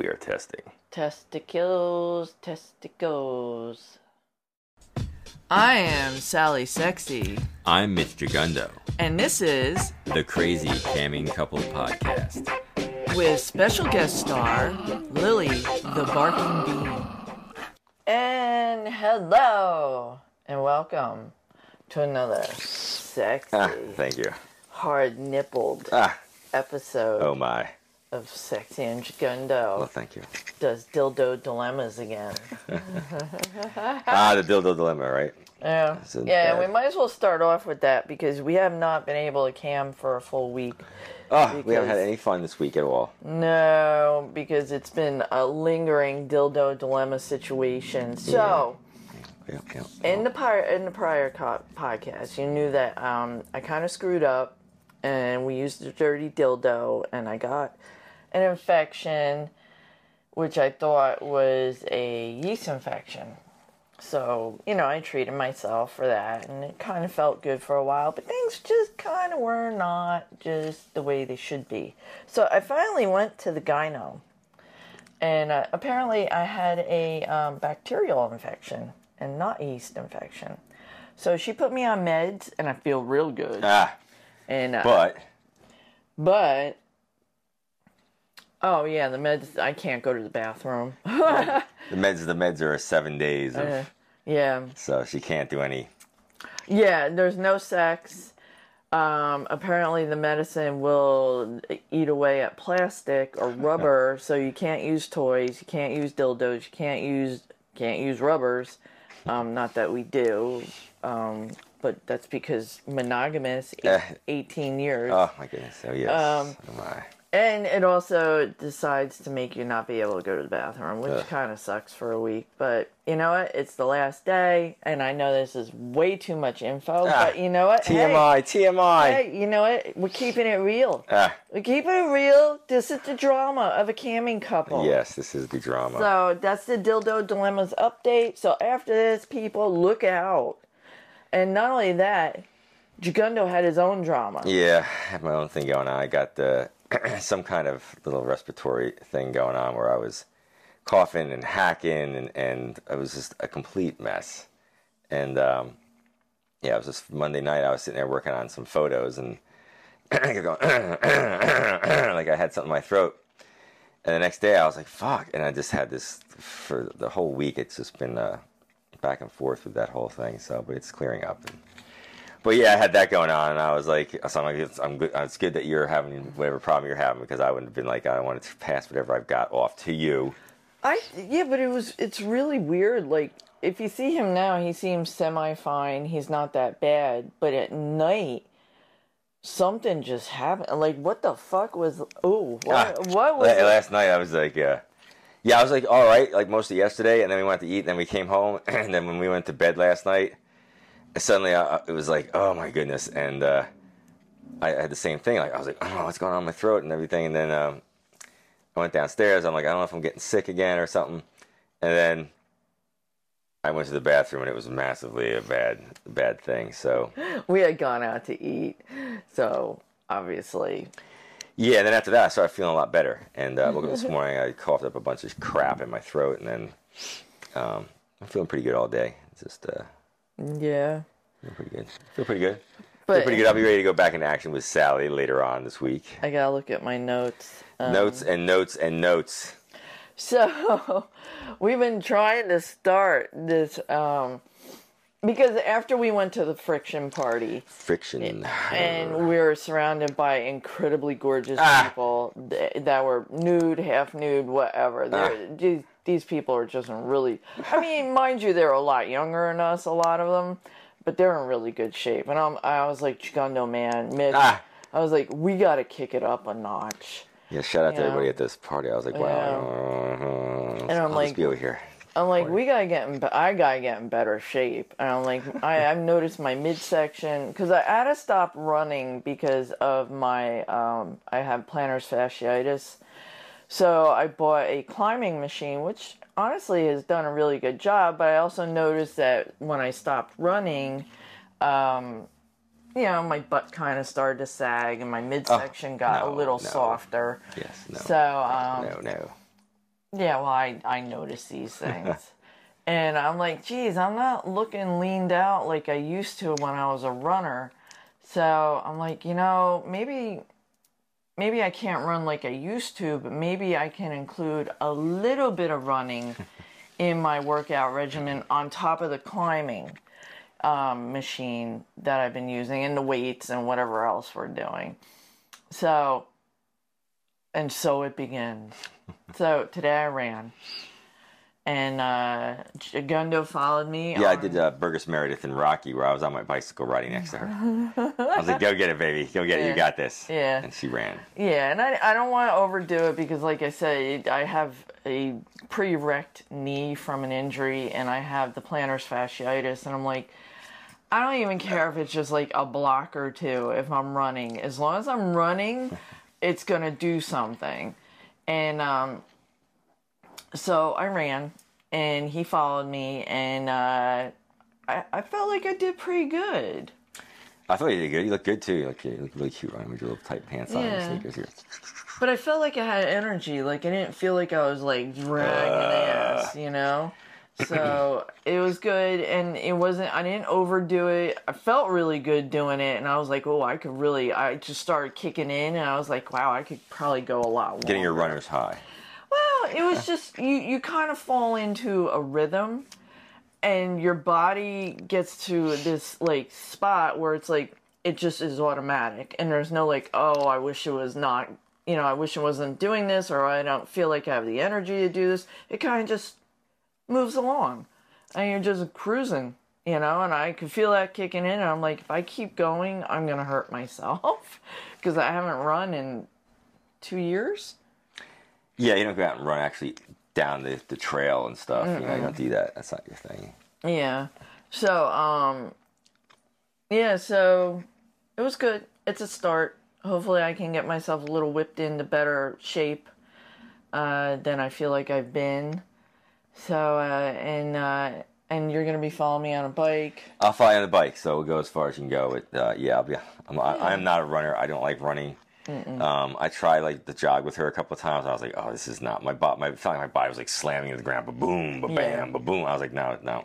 We are testing. Testicles, testicles. I am Sally Sexy, I'm Mitch Jagundo, and this is the Crazy Camming Couple Podcast. with special guest star Lily the Barking Bean. And hello, and welcome to another sexy, Ah, thank you. hard nippled Ah, episode oh my. Of Sexy and Well, Jagundo thank you. does dildo dilemmas again. Ah, the dildo dilemma, right? Yeah, Isn't yeah. bad. We might as well start off with that because we have not been able to cam for a full week. Oh, we haven't had any fun this week at all. No, because it's been a lingering dildo dilemma situation. So, Yeah, yeah. in the prior in the prior co- podcast, you knew that um, I kind of screwed up, and we used a dirty dildo, and I got an infection, which I thought was a yeast infection. So, you know, I treated myself for that and it kind of felt good for a while, but things just kind of were not just the way they should be. So I finally went to the gyno and uh, apparently I had a um, bacterial infection and not yeast infection. So she put me on meds and I feel real good. Ah, And uh, but but oh yeah, the meds I can't go to the bathroom. the meds, the meds are seven days, of, Uh, yeah. so she can't do any. Yeah, there's no sex. Um, apparently, the medicine will eat away at plastic or rubber, so you can't use toys, you can't use dildos, you can't use can't use rubbers. Um, not that we do, um, but that's because monogamous, eight, Eh. 18 years, Oh my goodness! Oh yes. Um, oh my. And it also decides to make you not be able to go to the bathroom, which Ugh. kind of sucks for a week. But you know what? It's the last day, and I know this is way too much info. Ah, but you know what? Hey, TMI, TMI. Hey, you know what? We're keeping it real. Ah, We're keeping it real. This is the drama of a camming couple. yes, this is the drama. So that's the Dildo Dilemmas update. So after this, people, look out. And not only that, Jagundo had his own drama. Yeah, I have my own thing going on. I got the some kind of little respiratory thing going on where I was coughing and hacking, and, and it was just a complete mess. And um, yeah, it was just Monday night. I was sitting there working on some photos, and I going like I had something in my throat. And the next day, I was like, "Fuck!" And I just had this for the whole week. It's just been uh, back and forth with that whole thing. So, but it's clearing up. And, but yeah, I had that going on, and I was like, so I'm like, it's, I'm good. It's good that you're having whatever problem you're having because I wouldn't have been like, I wanted to pass whatever I've got off to you. I yeah, but it was it's really weird. Like if you see him now, he seems semi fine. He's not that bad. But at night, something just happened. Like what the fuck was? Oh, what, Ah, what was? La- it? last night I was like, uh, yeah, I was like, all right, like most of yesterday, and then we went to eat, and then we came home, and then when we went to bed last night, suddenly I, it was like, oh my goodness, and uh, I had the same thing. Like I was like, oh, what's going on in my throat and everything, and then um, I went downstairs. I'm like, I don't know if I'm getting sick again or something, and then I went to the bathroom, and it was massively a bad, bad thing. So We had gone out to eat, so obviously. Yeah, and then after that, I started feeling a lot better. And uh, woke up this morning, I coughed up a bunch of crap in my throat, and then um, I'm feeling pretty good all day. It's just uh, Yeah. feeling pretty good. Feel pretty good. Feel pretty good. I'll be ready to go back into action with Sally later on this week. I gotta look at my notes. Um, notes and notes and notes. So we've been trying to start this um, because after we went to the friction party Friction. and we were surrounded by incredibly gorgeous Ah. people that were nude, half nude, whatever. They're- Ah. These, these people are just in really. I mean, mind you, they're a lot younger than us, a lot of them, but they're in really good shape. And I'm, I was like, Jagundo, man, Mitch. Ah. I was like, we got to kick it up a notch. yeah, shout out to Yeah. everybody at this party. I was like, wow. uh, And I'm I'll like- be over here. I'm like, we gotta get in. I gotta get in better shape. And I'm like, I, I've noticed my midsection because I had to stop running because of my. Um, I have plantar fasciitis, so I bought a climbing machine, which honestly has done a really good job. But I also noticed that when I stopped running, um, you know, my butt kind of started to sag and my midsection got Oh, no, a little no. softer. Yes, no. So, um, no, no. Yeah, well, I, I notice these things. and I'm like, geez, I'm not looking leaned out like I used to when I was a runner. So I'm like, you know, maybe maybe I can't run like I used to, but maybe I can include a little bit of running in my workout regimen on top of the climbing um, machine that I've been using and the weights and whatever else we're doing. So, and so it begins. so today I ran. And uh, Gundo followed me. Yeah, I did uh, Burgess Meredith and Rocky, where I was on my bicycle riding next to her. I was like, "Go get it, baby. Go get it. You got this." Yeah. And she ran. Yeah, and I, I don't want to overdo it because, like I said, I have a pre-wrecked knee from an injury, and I have the plantar fasciitis, and I'm like, I don't even care if it's just like a block or two if I'm running. As long as I'm running, it's gonna do something. And um, so I ran, and he followed me, and uh, I, I felt like I did pretty good. I thought you did good. You look good too. You look, you look really cute running with your little tight pants on Yeah. and sneakers here. But I felt like I had energy. Like I didn't feel like I was like dragging Uh. ass, you know. So it was good, and it wasn't. I didn't overdo it. I felt really good doing it, and I was like, "Oh, I could really." I just started kicking in, and I was like, "Wow, I could probably go a lot." Longer. Getting your runner's high. It was just you. You kind of fall into a rhythm, and your body gets to this like spot where it's like it just is automatic, and there's no like, "Oh, I wish it was not." You know, I wish I wasn't doing this, or I don't feel like I have the energy to do this. It kind of just moves along, and you're just cruising. You know, and I could feel that kicking in, and I'm like, if I keep going, I'm gonna hurt myself because I haven't run in two years. Yeah, you don't go out and run actually down the, the trail and stuff. You know, you don't do that. That's not your thing. Yeah. So, um, yeah, so it was good. It's a start. Hopefully, I can get myself a little whipped into better shape uh, than I feel like I've been. So, uh, and uh, and you're gonna be following me on a bike. I'll fly on the bike, so we'll go as far as you can go. But uh, yeah, I'll be. I'm, I, I am not a runner. I don't like running. Um, I tried like the jog with her a couple of times. I was like, oh, this is not my body. My felt like my body was like slamming into the ground. Ba boom, ba bam, ba boom. I was like, no, no.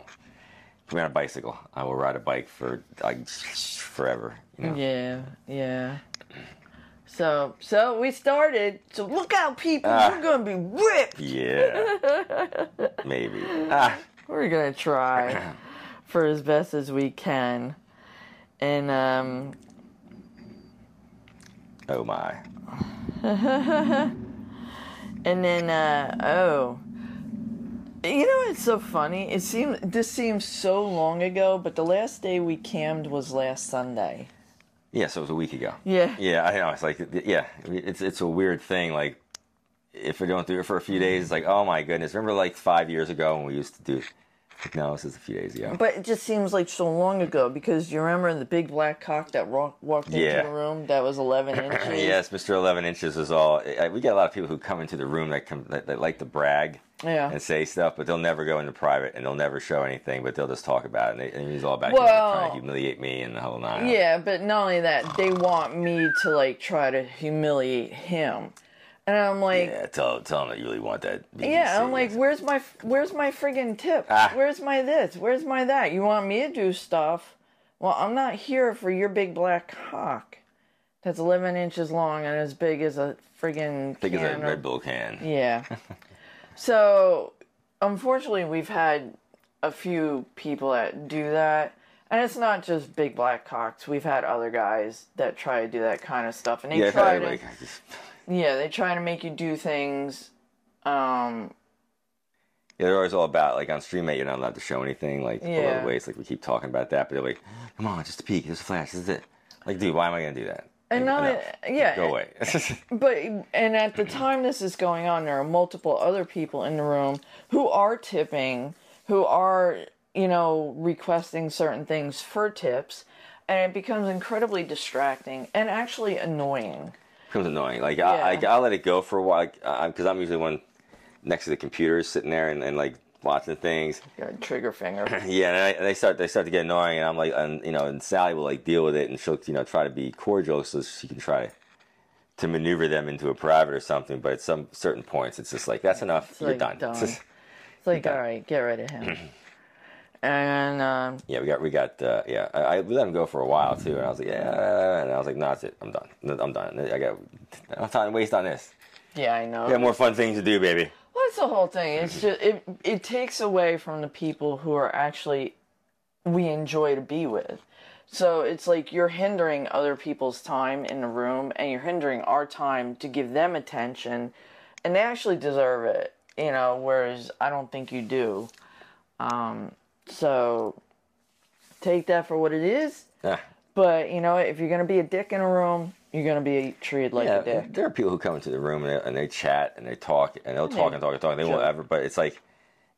Put me on a bicycle. I will ride a bike for like forever. You know? Yeah, yeah. So, so we started. So look out, people! Ah. We're gonna be ripped. Yeah. Maybe. Ah. We're gonna try for as best as we can. And um Oh my. and then uh oh. You know it's so funny? It seems this seems so long ago, but the last day we cammed was last Sunday. Yeah, so it was a week ago. Yeah. Yeah, I know. It's like, yeah, it's it's a weird thing. Like, if we don't do it for a few days, it's like, oh my goodness. Remember, like five years ago when we used to do. No, this is a few days ago. But it just seems like so long ago because you remember the big black cock that walked into Yeah. the room that was 11 inches? yes, Mr. Eleven Inches is all. We get a lot of people who come into the room that come that, that like to brag Yeah. and say stuff, but they'll never go into private and they'll never show anything, but they'll just talk about it. And, they, and it's all about Well- trying to humiliate me and the whole nine. Yeah, but not only that, they want me to like try to humiliate him, and I'm like, Yeah, tell tell them that you really want that. BBC. yeah, I'm like, where's my where's my friggin' tip? Ah. Where's my this? Where's my that? You want me to do stuff? Well, I'm not here for your big black cock that's 11 inches long and as big as a friggin' big as a Red Bull can. Yeah. so, unfortunately, we've had a few people that do that. And it's not just big black cocks. We've had other guys that try to do that kind of stuff. And they Yeah, try to, like, yeah, they try to make you do things. Um, Yeah, they're always all about like on Streamate, you're not allowed to show anything like below Yeah. the waist. Like we keep talking about that, but they're like, "Come on, just a peek, just a flash, this is it." Like, dude, why am I gonna do that? and Like, not, enough. yeah, Go away. But and at the time this is going on, there are multiple other people in the room who are tipping, who are you know requesting certain things for tips, and it becomes incredibly distracting and actually annoying. Becomes annoying. Like I, Yeah. I, I'll let it go for a while because uh, I'm usually one next to the computer, sitting there and, and like watching things. Your trigger finger. Yeah, and, I, and they start they start to get annoying, and I'm like, and you know, and Sally will like deal with it, and she'll you know try to be cordial so she can try to maneuver them into a private or something. But at some certain points, it's just like that's enough. You're like done. done. It's just- It's like, all right, get rid of him. and um, yeah, we got we got uh, yeah. I, I we let him go for a while too, and I was like yeah, and I was like no, that's it. I'm done. I'm done. I got I'm time to waste on this. yeah, I know. I got more fun things to do, baby. Well, that's the whole thing. It's just it it takes away from the people who are actually we enjoy to be with. So it's like you're hindering other people's time in the room and you're hindering our time to give them attention and they actually deserve it, you know, whereas I don't think you do. Um so take that for what it is, Yeah. but you know, if you're going to be a dick in a room, you're going to be treated like Yeah, a dick. there are people who come into the room and they, and they chat and they talk and they'll talk and talk and talk. And they won't ever, but it's like,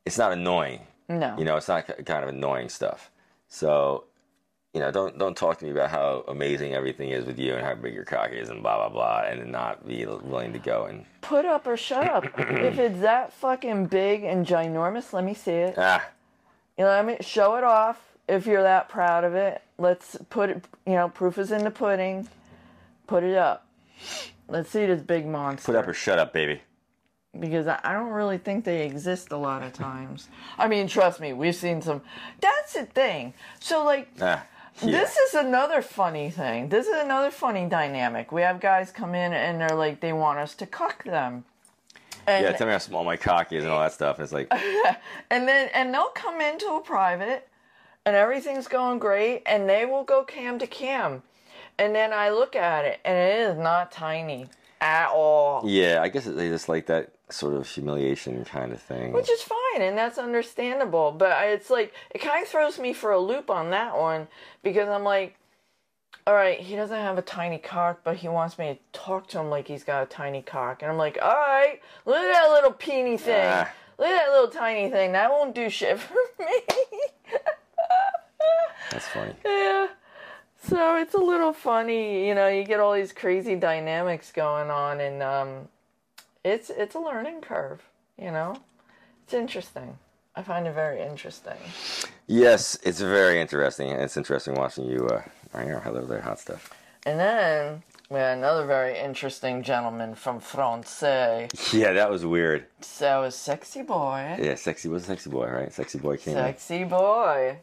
it's not annoying. No. You know, it's not kind of annoying stuff. So, you know, don't don't talk to me about how amazing everything is with you and how big your cock is and blah blah blah, and not be willing to go and put up or shut up. if it's that fucking big and ginormous, let me see it. ah, You know what I mean? Show it off if you're that proud of it. Let's put it, you know, proof is in the pudding. Put it up. Let's see this big monster. put up or shut up, baby. because I I don't really think they exist a lot of times. I mean, trust me, we've seen some. That's the thing. So, like, Ah, yeah. this is another funny thing. This is another funny dynamic. We have guys come in and they're like, they want us to cuck them. And, yeah, tell me how small my cock is and all that stuff. And it's like, and then and they'll come into a private and everything's going great and they will go cam to cam and then i look at it and it is not tiny at all yeah, I guess they just like that sort of humiliation kind of thing. which is fine and that's understandable but it's like it kind of throws me for a loop on that one because i'm like all right he doesn't have a tiny cock but he wants me to talk to him like he's got a tiny cock and i'm like all right look at that little peeny thing Ah. look at that little tiny thing that won't do shit for me That's funny. Yeah. So it's a little funny, you know, you get all these crazy dynamics going on and um it's it's a learning curve, you know? It's interesting. I find it very interesting. Yes, it's very interesting. It's interesting watching you. Uh, hello there, hot stuff. And then we had another very interesting gentleman from France. Yeah, that was weird. So was sexy boy. Yeah, sexy was a sexy boy, right? Sexy boy came in. Sexy boy.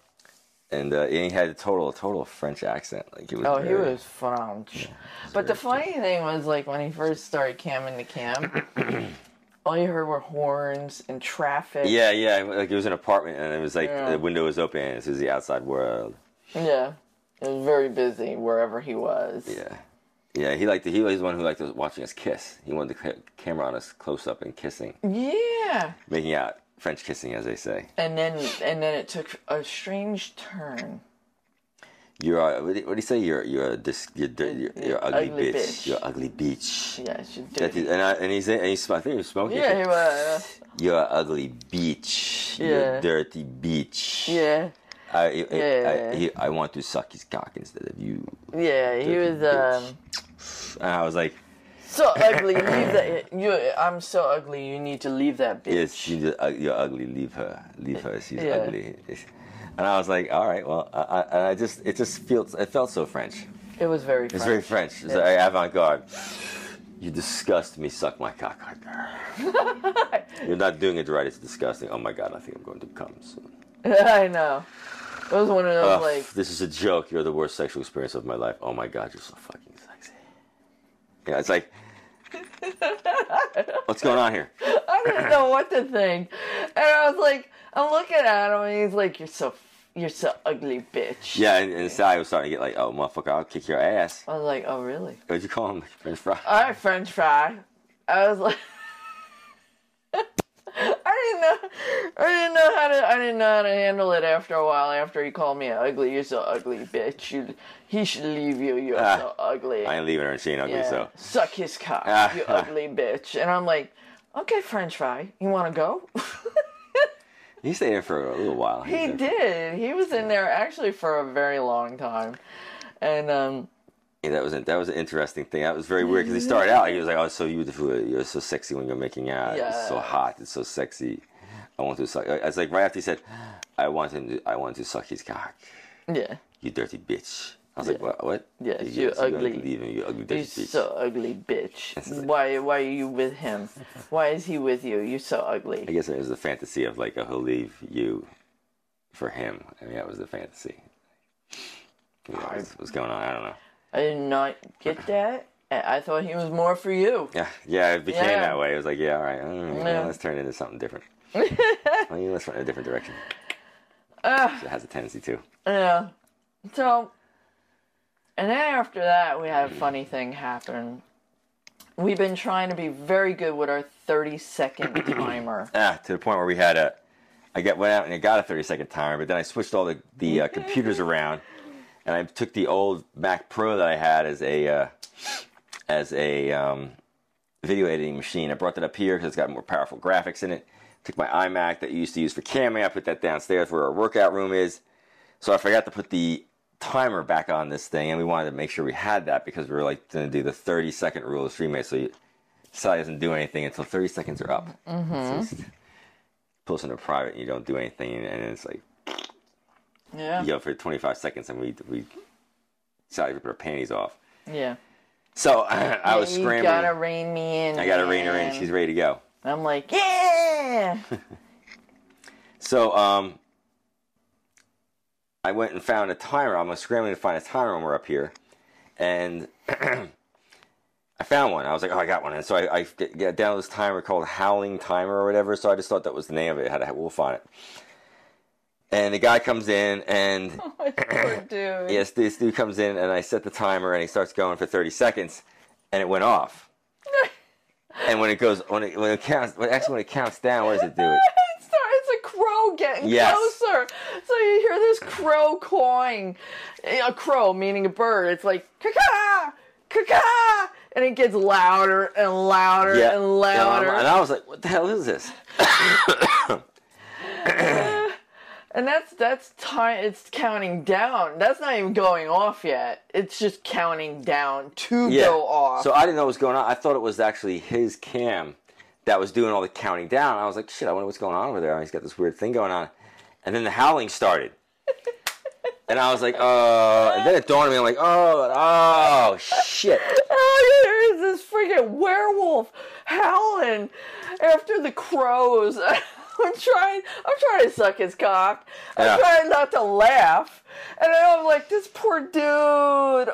and uh, and he had a total total French accent. Like it was. Oh, he was French. But the funny thing was, like, when he first started camming the cam, all you heard were horns and traffic. Yeah, yeah. Like it was an apartment, and it was like Yeah. the window was open, and this is the outside world. Yeah. It was very busy wherever he was. Yeah, yeah. He liked. to, He was the one who liked watching us kiss. He wanted the camera on us close up and kissing, Yeah. making out French kissing, as they say. And then and then it took a strange turn. You're. Uh, what do you what do you say? You're. You're a dis, You're. You're, you're ugly, Ugly bitch. bitch. You're ugly bitch. Yeah, did. is- and I, and he's and he's. I think he was smoking. Yeah, he was. You're a ugly. You're Yeah. a dirty bitch. Yeah. I, I, Yeah. I, he, I want to suck his cock instead of you. Yeah, he was um And I was like, so ugly. Leave that. You, I'm so ugly. You need to leave that bitch. yes, she just, uh, you're ugly. Leave her. Leave her. She's Yeah. ugly. And I was like, all right, well, I, I, I just, it just feels, it felt so French. It was very. French. It's very French. It's very avant-garde. You disgust me. Suck my cock harder. You're not doing it right. It's disgusting. Oh my god, I think I'm going to come soon. I know. It was one of those Ugh, like. this is a joke. You're the worst sexual experience of my life. Oh my god, you're so fucking sexy. Yeah, it's like, what's going on here? I didn't know what to think, and I was like, I'm looking at him, and he's like, "You're so, you're so ugly, bitch." Yeah, and, and Sally was starting to get like, oh motherfucker, I'll kick your ass. I was like, "Oh, really?" What'd you call him? French fry? All right, French fry. I was like, didn't know, I didn't know how to, I didn't know how to handle it after a while. After he called me ugly, you're so ugly, bitch. You, he should leave you. You're Ah, so ugly. I ain't leaving her and she ain't ugly, Yeah. so. Suck his cock, Ah. you ugly bitch. And I'm like, okay, French fry, you want to go? He stayed there for a little while. he there. did. He was in there actually for a very long time, and um, Yeah, that was a, that was an interesting thing. That was very weird because he started out. He was like, mm-hmm. "Oh, so you you're so sexy when you're making out. It's so hot. It's so sexy. I want to suck." It's like right after he said, "I want him to. I want to suck his cock. yeah, You dirty bitch. I was like, what? What? Yes, He you goes, ugly. believe in you, ugly You're bitch. so ugly, bitch. Why? Why are you with him? Why is he with you? You're so ugly. I guess it was the fantasy of like, oh, he'll leave you for him. I mean, that was the fantasy. You know, what's, what's going on? I don't know. I did not get that. I thought he was more for you. Yeah, yeah, it became Yeah. that way. It was like, yeah, all right, mm, Yeah. let's turn it into something different. well, you let's run in a different direction. Ah. It has a tendency to. Yeah. So, and then after that, we had a funny thing happen. We've been trying to be very good with our 30 second timer. Ah, to the point where we had a, I got went out and I got a 30 second timer, but then I switched all the the uh, computers around, and I took the old Mac Pro that I had as a uh, as a um, video editing machine. I brought that up here because it's got more powerful graphics in it. Took my iMac that you used to use for camera, I put that downstairs where our workout room is. So I forgot to put the timer back on this thing, and we wanted to make sure we had that because we were like going to do the 30 second rule of Streamate. So you, Sally doesn't do anything until 30 seconds are up. Mm-hmm. So post into private, and you don't do anything, and it's like Yeah. you go for 25 seconds, and we we decided to put our panties off. Yeah. So I was you scrambling. gotta rein me in. I got to rein her in. She's ready to go. I'm like, yeah. So um, I went and found a timer. I'm scrambling to find a timer when we're up here, and I found one. I was like, oh, I got one. And so I, I get, get down this timer called Howling Timer or whatever. So I just thought that was the name of it. It had a wolf on it. And the guy comes in, and oh, dude. yes, this dude comes in, and I set the timer, and he starts going for 30 seconds, and it went off. and when it goes, when it when it counts, when, actually when it counts down, what does it do? It, It's, a crow getting Yes. closer. So you hear this crow cawing. A crow, meaning a bird. It's like, caca, caca. And it gets louder and louder and And louder. and I was like, what the hell is this? Uh, And that's that's time. It's counting down. That's not even going off yet. It's just counting down to go off. So I didn't know what was going on. I thought it was actually his cam that was doing all the counting down. I was like, shit, I wonder what's going on over there. He's got this weird thing going on. And then the howling started. and I was like, oh, and then it dawned on me, I'm like, oh, oh, shit. oh, there is this freaking werewolf howling after the crows. I'm trying. I'm trying to suck his cock. I'm Yeah. trying not to laugh, and then I'm like, this poor dude.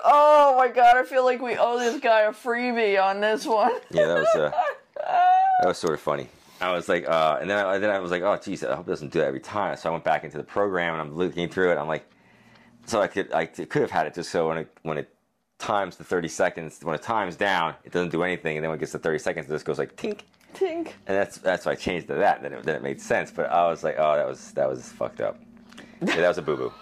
Oh my god, I feel like we owe this guy a freebie on this one. Yeah, that was, uh, that was sort of funny. I was like, uh, and then I, then I was like, oh, geez, I hope it doesn't do that every time. So I went back into the program and I'm looking through it. I'm like, so I could, I could have had it just so when it, when it times the 30 seconds, when it times down, it doesn't do anything. And then when it gets to 30 seconds, it just goes like tink. Tink. And that's, that's why I changed to that. Then it, then it made sense. But I was like, oh, that was, that was fucked up. Yeah, that was a boo boo.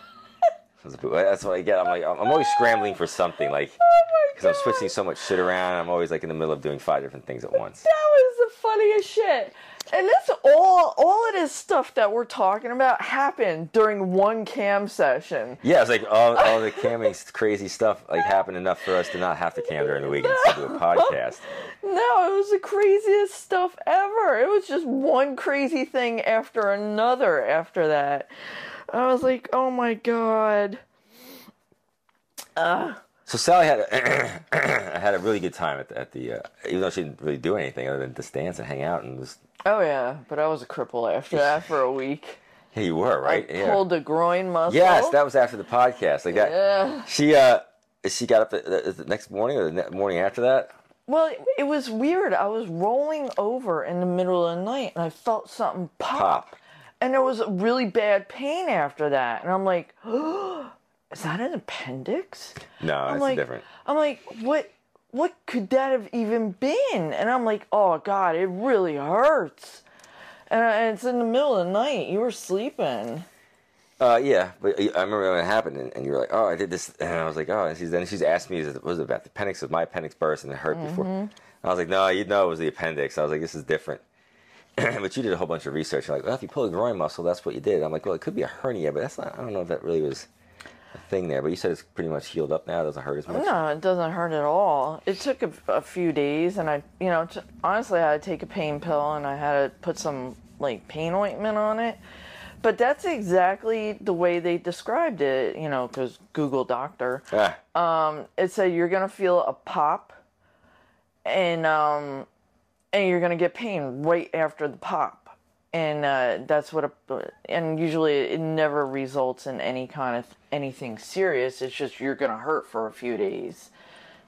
That boo. That's what I get. I'm like, I'm always scrambling for something, like, Oh because I'm switching so much shit around. I'm always like in the middle of doing five different things at once. That was the funniest shit. And this all all of this stuff that we're talking about happened during one cam session. Yeah, it's like all, all the camming crazy stuff like happened enough for us to not have to cam during the week and still do a podcast. No, it was the craziest stuff ever. It was just one crazy thing after another after that. I was like, oh my god. Uh, So Sally had a, had a really good time at the, at the uh, even though she didn't really do anything other than just dance and hang out and just oh yeah, but I was a cripple after that for a week. yeah you were right I yeah pulled a groin muscle. yes that was after the podcast like that Yeah. she uh she got up the, the, next morning or the morning after that Well, it, was weird. I was rolling over in the middle of the night and I felt something pop. pop And there was a really bad pain after that. And I'm like, is that an appendix? no I'm it's like, different I'm like, what what could that have even been? And I'm like, oh god, it really hurts. And, I- and it's in the middle of the night. You were sleeping. Uh, yeah, but I remember when it happened, and, and you were like, "Oh, I did this," and I was like, "Oh," and she's then she's asked me, "Is it was it about the appendix? Was my appendix burst and it hurt before?" Mm-hmm. I was like, "No, you know it was the appendix." I was like, "This is different." but you did a whole bunch of research. You're like, "Well, if you pull a groin muscle, that's what you did." I'm like, "Well, it could be a hernia, but that's not. I don't know if that really was thing there." But you said it's pretty much healed up now. It doesn't hurt as much. No, it doesn't hurt at all. It took a, a few days, and I, you know, t- honestly, I had to take a pain pill, and I had to put some like pain ointment on it. But that's exactly the way they described it, you know, because Google Doctor. Ah, Um, it said you're gonna feel a pop, and um, and you're gonna get pain right after the pop, and uh, that's what. A, and usually it never results in any kind of anything serious. It's just you're gonna hurt for a few days.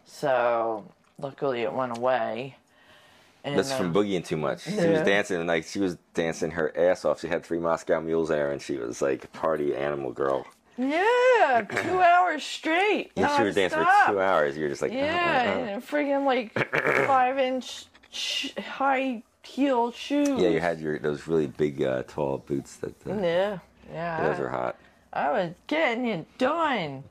So luckily it went away. And, that's uh, from boogieing too much. She was dancing and like she was dancing her ass off. She had three Moscow mules there and she was like a party animal girl. Yeah, two hours straight. And she was dancing for two hours. You're just like, uh, uh, Yeah, uh. and friggin' like five inch high heel shoes. yeah. You had your those really big, uh, tall boots that. Uh, Yeah, yeah. Those are hot. I was getting it done.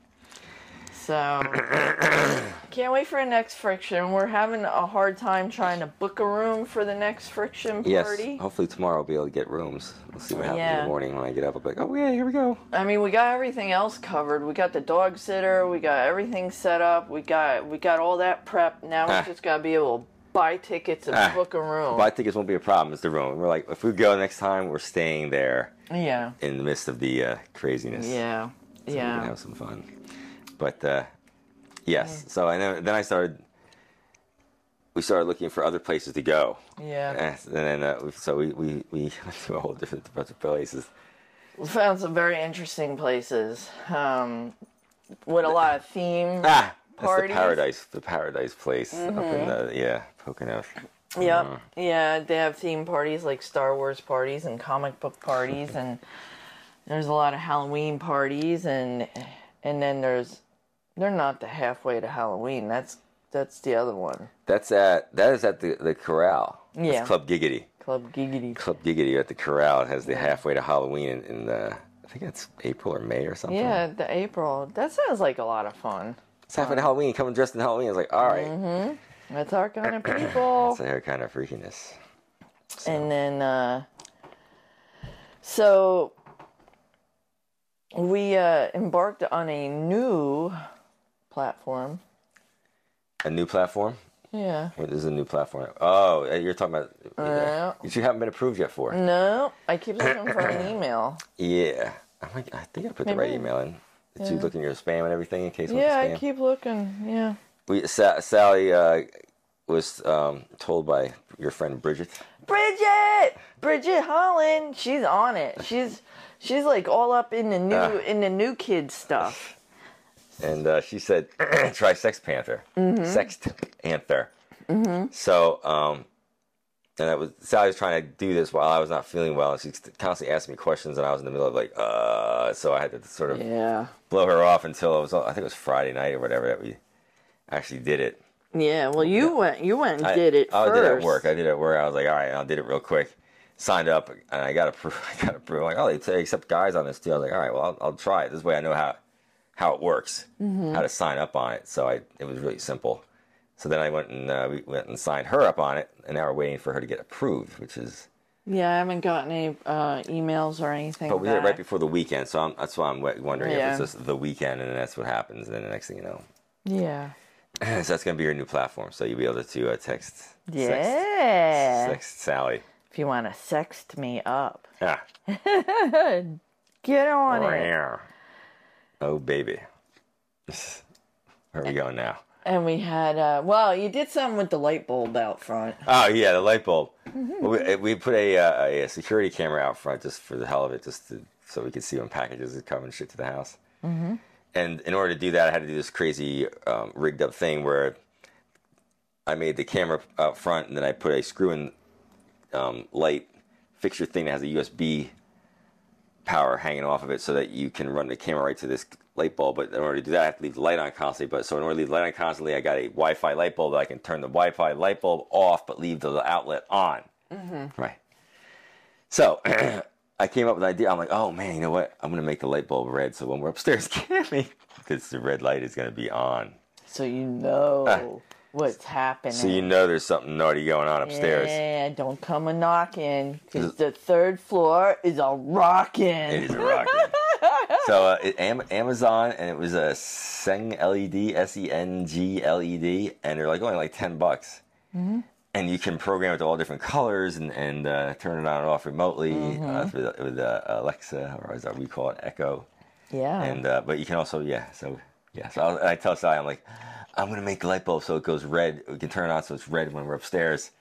So, can't wait for the next friction. We're having a hard time trying to book a room for the next friction party. Yes. Hopefully tomorrow I'll be able to get rooms. We'll see what happens in the morning when I get up. I'll be like, oh yeah, here we go. I mean, we got everything else covered. We got the dog sitter. We got everything set up. We got we got all that prep. Now we Ah. just gotta be able to buy tickets and Ah. book a room. Buy tickets won't be a problem. It's the room. We're like, if we go next time, we're staying there yeah, in the midst of the uh, craziness. yeah, So we can yeah. have some fun. But uh, yes, so I know. Then I started. We started looking for other places to go, Yeah. And then uh, so we, we we went to a whole different bunch of places. We found some very interesting places um, with a lot of theme. Ah, that's the paradise, the paradise place up in mm-hmm. the yeah Poconos. Yep. Mm. Yeah, they have theme parties like Star Wars parties and comic book parties, and there's a lot of Halloween parties, and and then there's they're not the halfway to Halloween. That's that's the other one. That's at that is at the the Corral. That's Yeah. Club Giggity. Club Giggity. Club Giggity at the Corral has the halfway to Halloween in, in the I think it's April or May or something. Yeah, the April. That sounds like a lot of fun. It's happening to Halloween. Coming dressed in Halloween. I was like, all right. That's our kind of people. That's our kind of freakiness. And then, uh, so we uh, embarked on a new platform. A new platform. Yeah. What is a new platform? Oh, uh, you're talking about. Yeah. Which you haven't been approved yet for. No, I keep looking for an email. Yeah. I'm like, I think I put the right email in. Did you look in your spam and everything in case Yeah, I keep looking. Yeah. We, Sa- Sally uh, was um, told by your friend Bridget. Bridget, Bridget Holland, she's on it. She's she's like all up in the new Ah. in the new kid stuff. and uh, she said, "Try SextPanther, Sex Panther." So, um, and that was Sally was trying to do this while I was not feeling well, and she constantly asked me questions, and I was in the middle of like, uh, so I had to sort of Yeah. blow her off until it was, I think it was Friday night or whatever that we actually did it. Yeah. Well, you went you went and I, did it I first. did it at work. I did it at work. I was like, all right, I'll did it real quick. Signed up, and I got approved. I got approved. Like, oh, they say accept guys on this too. I was like, all right, well, I'll, I'll try it. This way, I know how how it works, Mm-hmm. how to sign up on it. So I, it was really simple. So then I went and uh, we went and signed her up on it, and now we're waiting for her to get approved, which is. Yeah, I haven't gotten any uh, emails or anything. But we did it right before the weekend, so I'm, that's why I'm wondering Yeah. if it's just the weekend, and that's what happens. And then the next thing you know, Yeah. so that's gonna be your new platform. So you'll be able to uh, text. Sext, Yeah. text Sally. If you want to sext me up, Yeah. get on it. Oh baby. Where are we going now? And we had, uh, well, you did something with the light bulb out front. Oh yeah, the light bulb. Mm-hmm. We, we put a, uh, a security camera out front just for the hell of it, just to, so we could see when packages would come and shit to the house. Mm-hmm. And in order to do that, I had to do this crazy um, rigged up thing where I made the camera out front, and then I put a screw-in um, light fixture thing that has a USB power hanging off of it, so that you can run the camera right to this light bulb. But in order to do that, I have to leave the light on constantly. But so in order to leave the light on constantly, I got a Wi-Fi light bulb that I can turn the Wi-Fi light bulb off, but leave the outlet on. Mm-hmm. Right. So I came up with an idea. I'm like, oh man, you know what? I'm gonna make the light bulb red, so when we're upstairs camping, because the red light is gonna be on, So you know ah. what's happening. so you know there's something naughty going on upstairs. Yeah, don't come a knocking, because the third floor is a rocking. It is a rocket. so uh, it, Am- Amazon, and it was a Sengled, S E N G L E D, and they're like only like ten bucks. and you can program it to all different colors and, and uh, turn it on and off remotely Mm-hmm. uh, with, with uh, Alexa or as we call it Echo. Yeah. And uh, but you can also yeah so yeah so I'll, I tell Sally I'm like I'm gonna make the light bulb so it goes red. We can turn it on so it's red when we're upstairs,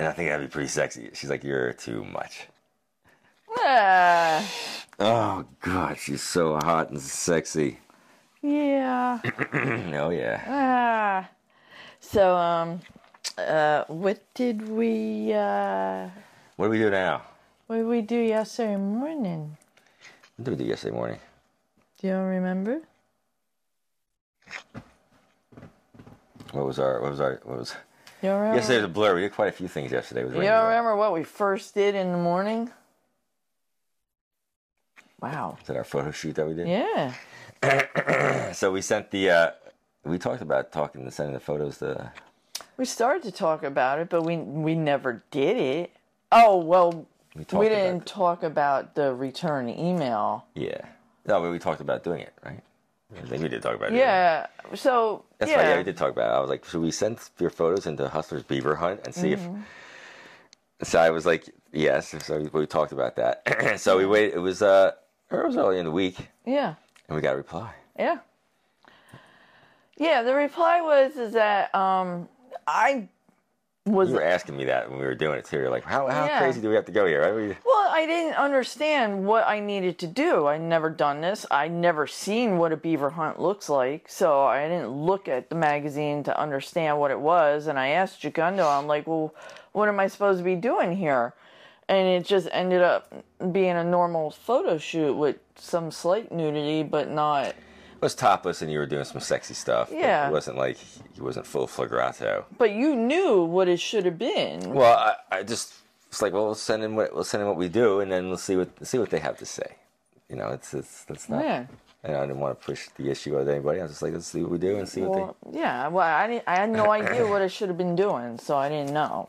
and I think that'd be pretty sexy. She's like you're too much. Ah, Oh god, she's so hot and sexy. yeah. oh yeah. Ah. So, um, uh, what did we, uh, What do we do now? what did we do yesterday morning? What did we do yesterday morning? Do you remember? What was our what was our what was You remember? yesterday was a blur. We did quite a few things yesterday. You don't remember what we first did in the morning? Wow. Is that our photo shoot that we did? Yeah. So we sent the uh we talked about talking and sending the photos to We started to talk about it, but we we never did it. Oh well, we we, didn't it. talk about the return email. Yeah. No, but we talked about doing it, right? I think we did talk about it. Yeah. So That's yeah. right. Yeah, we did talk about it. I was like, should we send your photos into Hustler's Beaver Hunt and see Mm-hmm. if? So I was like, yes. So we, we talked about that. so we waited. It was uh, it was early in the week, Yeah. and we got a reply. Yeah. Yeah. The reply was is that um I was You were asking me that when we were doing it too. You're like, how how Yeah. crazy do we have to go here? Right? We- Well, I didn't understand what I needed to do. I'd never done this. I'd never seen what a beaver hunt looks like, so I didn't look at the magazine to understand what it was. And I asked Jagundo, I'm like, "Well, what am I supposed to be doing here?" And it just ended up being a normal photo shoot with some slight nudity, but not. It was topless, and you were doing some sexy stuff. Yeah. It wasn't like he wasn't full flagrato. But you knew what it should have been. Well, I, I just it's like, well, we'll send in what we'll send in what we do, and then we'll see what see what they have to say. You know, it's it's that's not. Yeah. And I didn't want to push the issue with anybody. I was just like, let's see what we do and see what they. yeah. Well, I didn't, I had no idea what I should have been doing, so I didn't know.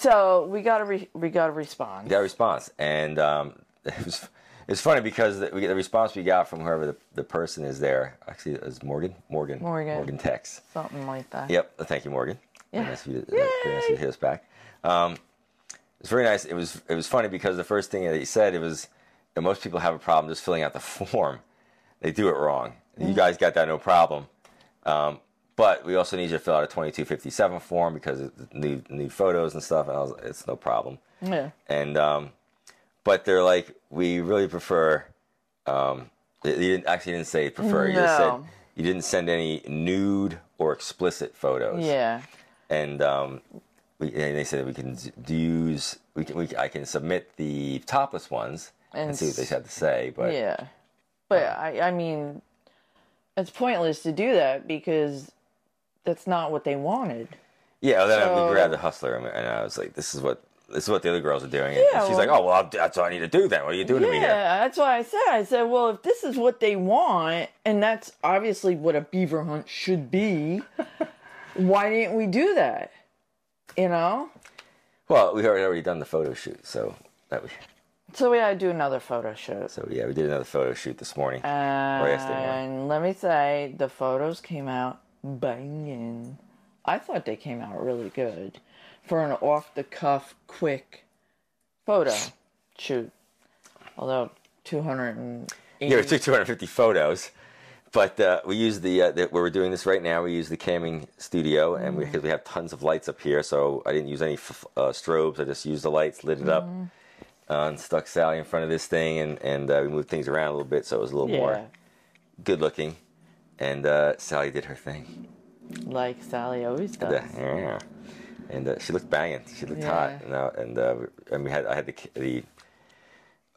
So we got to re- we got to respond. they got a response, and um, it was it's funny because the, we, the response we got from whoever the, the person is there actually it was Morgan Morgan Morgan. Morgan Tex. Something like that. Yep, thank you, Morgan. Yeah. Very nice of you to, very nice of you to hit us back. Um, it's very nice. It was it was funny because the first thing that he said it was that most people have a problem just filling out the form. They do it wrong. You guys got that no problem. Um, but we also need you to fill out a 2257 form because it's new new photos and stuff. And I was, like, it's no problem. Yeah. And um, but they're like, we really prefer. Um, they they didn't actually didn't say prefer. You just said No. you didn't send any nude or explicit photos Yeah. and um, we, and they said we can use we can we, I can submit the topless ones and, And see what they have to say. But Yeah. But I I mean it's pointless to do that because that's not what they wanted. yeah, then So- we grabbed the hustler and, I was like, this is what this is what the other girls are doing. And Yeah, she's well- like, oh well, I'm- that's what I need to do then. What are you doing to me yeah, that's why I said I said, well, if this is what they want and that's obviously what a beaver hunt should be, why didn't we do that? You know? Well, we already already done the photo shoot, so that we So we had to do another photo shoot. so yeah, we did another photo shoot this morning. Uh, yesterday morning. And let me say, the photos came out banging. I thought they came out really good for an off the cuff, quick photo shoot. Although 280. Yeah, we took 250 photos, but uh, we use the, uh, the where we're doing this right now. We use the camming studio, and Mm-hmm. because we, have tons of lights up here, so I didn't use any f- uh, strobes. I just used the lights, lit it up, Mm-hmm. uh, and stuck Sally in front of this thing, and and uh, we moved things around a little bit, so it was a little yeah, more good looking. And uh, Sally did her thing. like Sally always does. The- yeah. And uh, she looked banging. She looked Yeah. hot. And, uh, and, uh, and we had I had the the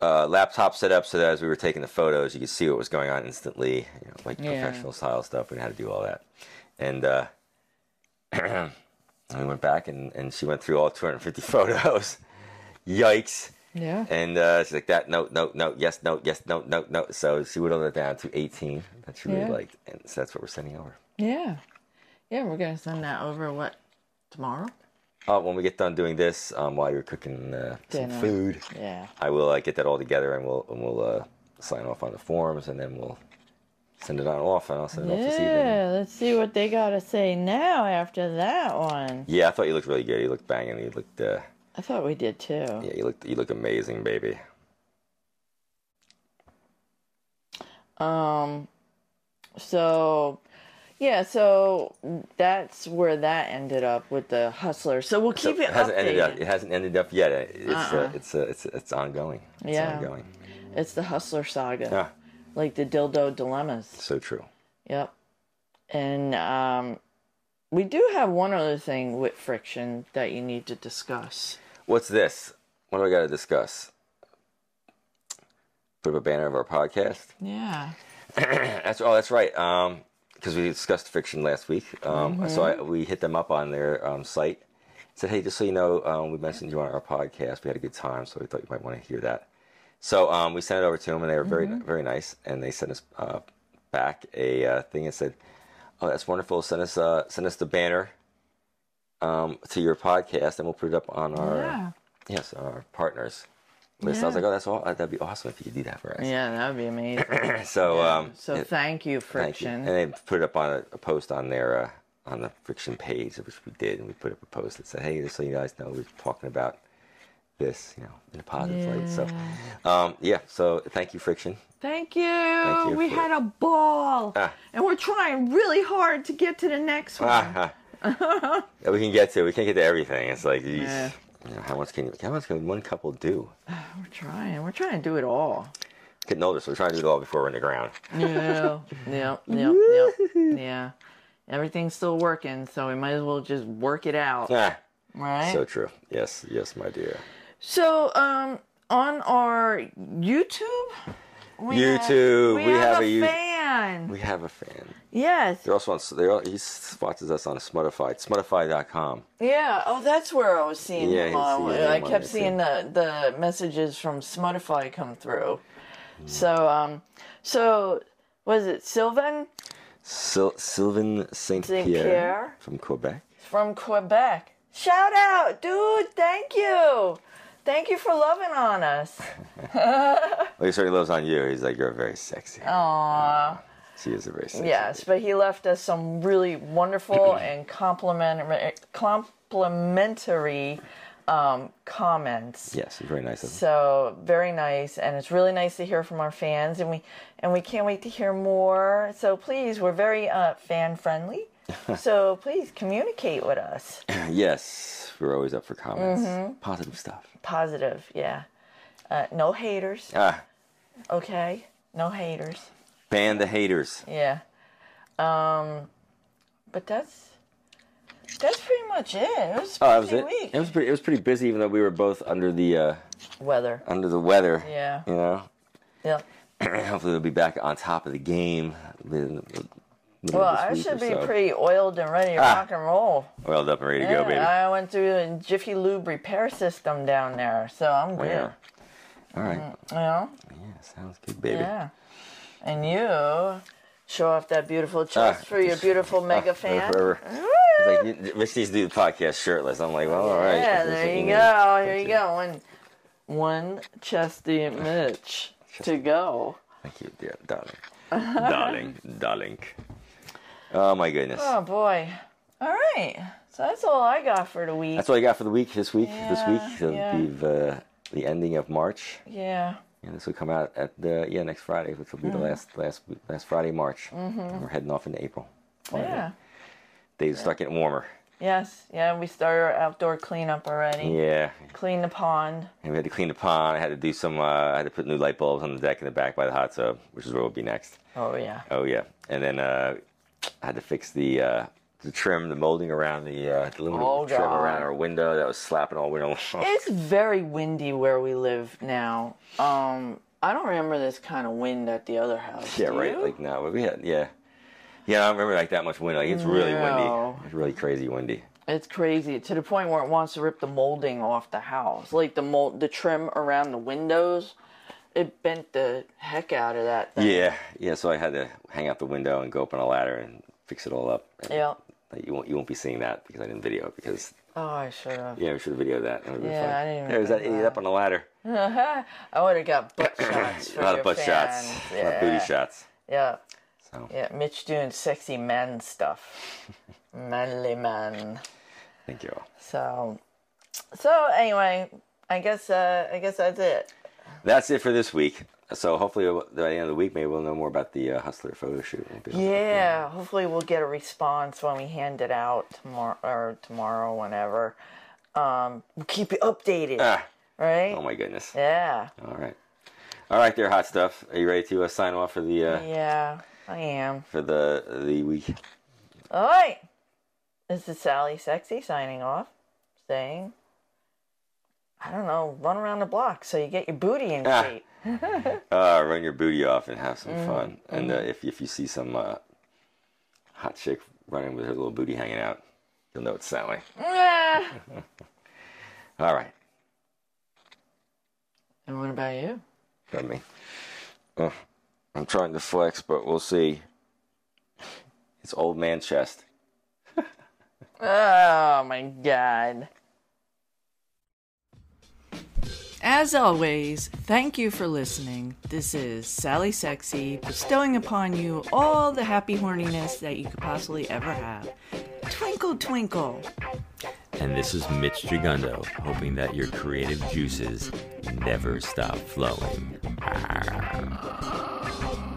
uh, laptop set up so that as we were taking the photos, you could see what was going on instantly. You know, like Yeah. professional style stuff. We had to do all that. And uh, we went back and, and she went through all 250 photos. Yikes. Yeah. And uh, she's like, that, no, no, no, yes, no, yes, no, no, no. So she whittled it down to 18 that she really Yeah. liked. And so that's what we're sending over. Yeah. Yeah, we're going to send that over, what, tomorrow? Uh, when we get done doing this, um, while you're cooking uh, some food, Yeah. I will uh, get that all together and we'll and we'll uh, sign off on the forms and then we'll send it on off, and I'll send it off this evening. Yeah, let's see what they got to say now after that one. Yeah, I thought you looked really good. You looked banging. You looked, uh, I thought we did too. yeah, you looked, you look amazing, baby. Um, so yeah, so that's where that ended up with the hustler. So we'll keep So it hasn't ended up. It hasn't ended up yet. It's, Uh-uh. uh, it's, uh, it's, it's ongoing. It's Yeah. ongoing. It's the hustler saga, Ah, like the dildo dilemmas. so true. Yep. And um, we do have one other thing with friction that you need to discuss. What's this? What do I got to discuss? Put up a banner of our podcast. Yeah. That's oh, that's right. Um, because we discussed Friction last week. Um, so Mm-hmm. I, we hit them up on their um, site. Said, hey, just so you know, um, we mentioned you on our podcast. We had a good time, so we thought you might want to hear that. So um, we sent it over to them, and they were very Mm-hmm. very nice. And they sent us uh, back a uh, thing and said, "Oh, that's wonderful. Send us uh, send us the banner um, to your podcast, and we'll put it up on our Yeah. yes our partners." list. I was like, "Oh, that's all. That'd be awesome if you could do that for us." Yeah, that would be amazing. so um, so it- thank you, Thank you. friction. And they put it up on a, a post on their uh, on the friction page, which we did, and we put up a post that said, "Hey, just so you guys know, we're talking about this, you know, in a positive light." So, um, yeah. So thank you, friction. Thank you. Thank you we for- had a ball. Ah. And we're trying really hard to get to the next one. Ah, ah. yeah, we can get to. We can't get to everything. It's like, geez, Yeah. you know, how much can you, how much can one couple do? We're trying. We're trying to do it all. Getting older, so we're trying to do it all before we're in the ground. Yeah. yep. Yep. Yep. Yeah. Everything's still working, so we might as well just work it out. Ah, Right? so true. Yes, yes, my dear. So, um, on our YouTube, we YouTube, have, we we have, have a, a fan. We have a fan. yes. They're also on. They're all, he sponsors us on Smuttify. Smuttify.com. Yeah. Oh, that's where I was seeing Yeah, him on. I kept seeing the the messages from Smuttify come through. So, um, so was it Sylvan Sil- Sylvain Saint Saint Pierre, Pierre. from Quebec. from Quebec? Shout out, dude! Thank you, thank you for loving on us. Well, he certainly loves on you. He's like, you're very sexy. Aww. She is a very sexy. Yes, but he left us some really wonderful and complimentary, complimentary um, comments. Yes, very nice of him. So very nice, and it's really nice to hear from our fans, and we and we can't wait to hear more. So please, we're very uh, fan friendly. so please communicate with us. yes, we're always up for comments. Mm-hmm. Positive stuff. Positive, yeah. Uh, no haters, Ah, okay? No haters, ban the haters. yeah. Um, but that's that's pretty much it. It was Oh, that was it. week. It was pretty. It was pretty busy, even though we were both under the uh, Weather, under the weather. yeah, You know. yeah. Hopefully, we'll be back on top of the game. In the middle Well, I should be so. pretty oiled and ready to Ah. rock and roll. oiled up and ready to go, baby. I went through a Jiffy Lube repair system down there, so I'm good. Yeah. All right. You know? Yeah, sounds good, baby. Yeah. And you show off that beautiful chest Ah, for your beautiful mega Ah, fan. forever. Like, Rich needs to do the podcast shirtless. I'm like, well, all right. Yeah, there you go. Here you go. One, one chesty Mitch to go. Thank you, dear darling. darling, darling. Oh my goodness. Oh boy. All right. So that's all I got for the week. That's all I got for the week. This week, this week, so yeah. uh, the ending of March, yeah. and this will come out at the yeah next Friday, which will be the Mm-hmm. last last last Friday of March. And we're heading off into April. Finally. Yeah. Days start getting warmer. Yes. Yeah. We started our outdoor cleanup already. Yeah, Clean the pond. and we had to clean the pond. I had to do some. Uh, I had to put new light bulbs on the deck in the back by the hot tub, which is where we'll be next. Oh yeah. Oh yeah, and then uh, I had to fix the uh, the trim, the molding around the, uh, the aluminum Oh, trim around our window that was slapping all window. It's very windy where we live now. Um, I don't remember this kind of wind at the other house. yeah, right. you? Like no, but we had yeah, yeah. I don't remember like that much wind. Like it's really No. windy. It's really crazy windy. It's crazy to the point where it wants to rip the molding off the house. Like the mold, the trim around the windows, it bent the heck out of that thing. Yeah, yeah. So I had to hang out the window and go up on a ladder and fix it all up. Yeah. you won't you won't be seeing that because I didn't video it because Oh, I should have. yeah we should have videoed that. Would've Yeah, fun. I didn't even There's that idiot that. up on the ladder. I would have got butt shots for A lot of butt fans. shots, a lot of booty shots. Yeah. So So Yeah, Mitch doing sexy man stuff. Manly man. thank you. So, so anyway, I guess uh, I guess that's it. That's it for this week. So hopefully by the end of the week, maybe we'll know more about the uh, Hustler photo shoot. Be Yeah, hopefully we'll get a response when we hand it out tomorrow or tomorrow, whenever. Um, we'll keep you updated, Ah, right? oh my goodness. Yeah, All right. All right, there, hot stuff. Are you ready to uh, sign off for the uh, yeah, I am. for the the week? All right, this is Sally Sexy signing off, saying, I don't know, run around the block so you get your booty in Ah. shape. Uh, run your booty off and have some fun. And uh, if if you see some uh, hot chick running with her little booty hanging out, you'll know it's Sally. Ah. All right, and what about you? got me. Uh, I'm trying to flex, but we'll see. It's old man chest. Oh my god. As always, thank you for listening. This is Sally Sexy, bestowing upon you all the happy horniness that you could possibly ever have. Twinkle, twinkle. And this is Mitch Jagundo, hoping that your creative juices never stop flowing. Ah.